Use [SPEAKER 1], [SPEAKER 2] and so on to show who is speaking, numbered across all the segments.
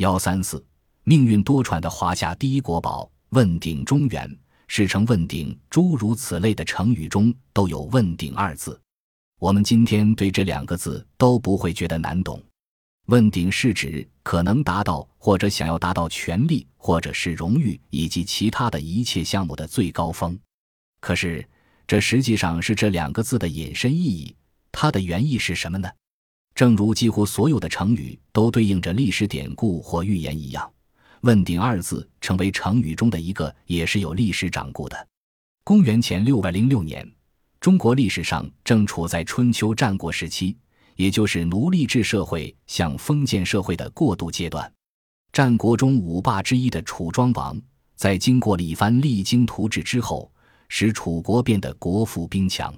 [SPEAKER 1] 幺三四，命运多舛的华夏第一国宝“问鼎中原”，世称“问鼎”，诸如此类的成语中都有“问鼎”二字。我们今天对这两个字都不会觉得难懂。问鼎是指可能达到或者想要达到权力或者是荣誉以及其他的一切项目的最高峰。可是，这实际上是这两个字的引申意义。它的原意是什么呢？正如几乎所有的成语都对应着历史典故或寓言一样，“问鼎”二字成为成语中的一个，也是有历史掌故的。公元前六百零六年，中国历史上正处在春秋战国时期，也就是奴隶制社会向封建社会的过渡阶段。战国中五霸之一的楚庄王，在经过了一番励精图治之后，使楚国变得国富兵强。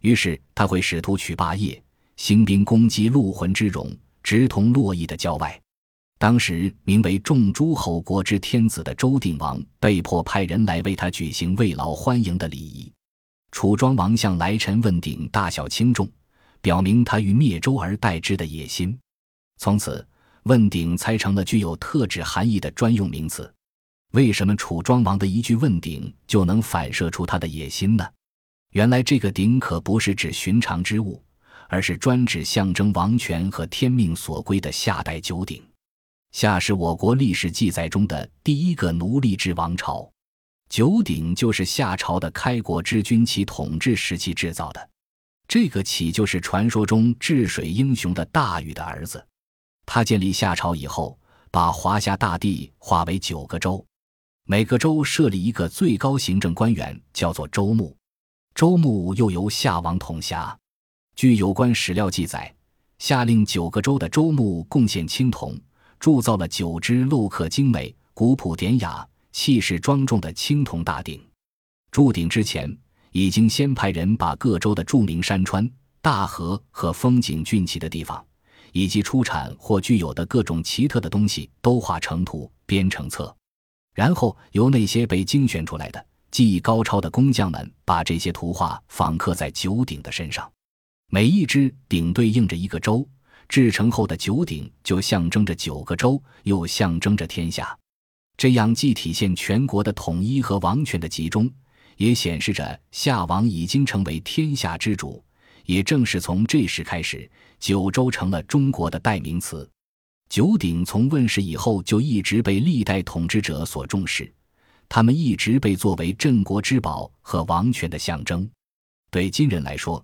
[SPEAKER 1] 于是他会使徒取霸业，兴兵攻击陆浑之戎，直通洛邑的郊外。当时名为众诸侯国之天子的周定王被迫派人来为他举行慰劳欢迎的礼仪。楚庄王向来臣问鼎大小轻重，表明他欲灭周而代之的野心。从此，问鼎才成了具有特指含义的专用名词。为什么楚庄王的一句问鼎就能反射出他的野心呢？原来这个鼎可不是指寻常之物，而是专指象征王权和天命所归的夏代九鼎。夏是我国历史记载中的第一个奴隶制王朝，九鼎就是夏朝的开国之君其统治时期制造的。这个启就是传说中治水英雄的大禹的儿子。他建立夏朝以后，把华夏大地划为九个州，每个州设立一个最高行政官员，叫做州牧。周牧又由夏王统辖。据有关史料记载，下令九个州的州牧贡献青铜，铸造了九只镂刻精美、古朴典雅、气势庄重的青铜大鼎。铸鼎之前，已经先派人把各州的著名山川、大河和风景俊奇的地方，以及出产或具有的各种奇特的东西都画成图、编成册，然后由那些被精选出来的。技艺高超的工匠们把这些图画仿刻在九鼎的身上，每一只鼎对应着一个州，制成后的九鼎就象征着九个州，又象征着天下。这样既体现全国的统一和王权的集中，也显示着夏王已经成为天下之主。也正是从这时开始，九州成了中国的代名词。九鼎从问世以后就一直被历代统治者所重视。他们一直被作为镇国之宝和王权的象征。对今人来说，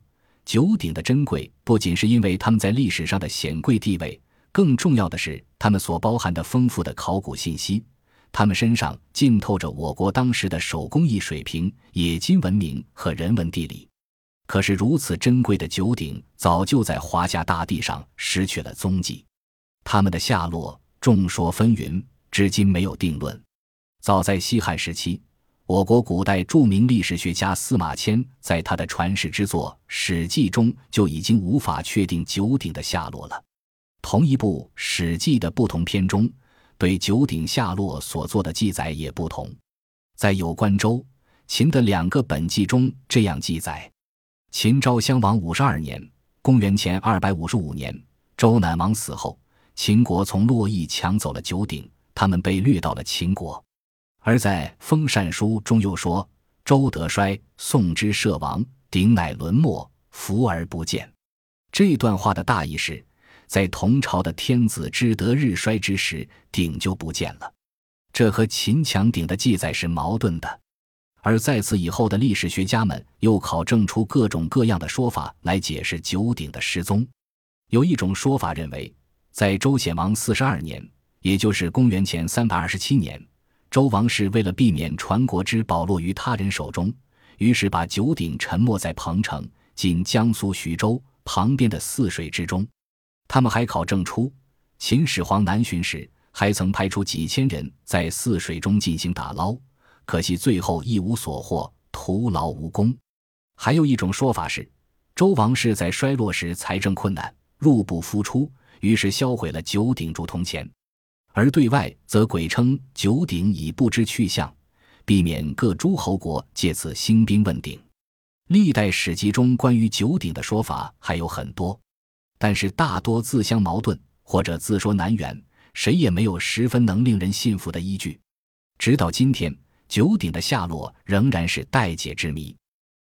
[SPEAKER 1] 九鼎的珍贵不仅是因为他们在历史上的显贵地位，更重要的是他们所包含的丰富的考古信息。他们身上浸透着我国当时的手工艺水平、冶金文明和人文地理。可是，如此珍贵的九鼎早就在华夏大地上失去了踪迹，他们的下落众说纷纭，至今没有定论。早在西汉时期，我国古代著名历史学家司马迁在他的传世之作《史记》中就已经无法确定九鼎的下落了。同一部《史记》的不同篇中，对九鼎下落所做的记载也不同。在有关周、秦的两个本纪中这样记载：秦昭襄王五十二年（公元前二百五十五年），周赧王死后，秦国从洛邑抢走了九鼎，他们被掠到了秦国。而在《封禅书》中又说：“周德衰，宋之社亡，鼎乃沦没，伏而不见。”这段话的大意是，在同朝的天子之德日衰之时，鼎就不见了。这和秦强鼎的记载是矛盾的。而在此以后的历史学家们又考证出各种各样的说法来解释九鼎的失踪。有一种说法认为，在周显王四十二年，也就是公元前三百二十七年。周王室为了避免传国之宝落于他人手中，于是把九鼎沉没在彭城（今江苏徐州）旁边的泗水之中。他们还考证出，秦始皇南巡时还曾派出几千人在泗水中进行打捞，可惜最后一无所获，徒劳无功。还有一种说法是，周王室在衰落时财政困难，入不敷出，于是销毁了九鼎铸铜钱。而对外则鬼称九鼎已不知去向，避免各诸侯国借此兴兵问鼎。历代史籍中关于九鼎的说法还有很多，但是大多自相矛盾或者自说难圆，谁也没有十分能令人信服的依据。直到今天，九鼎的下落仍然是待解之谜。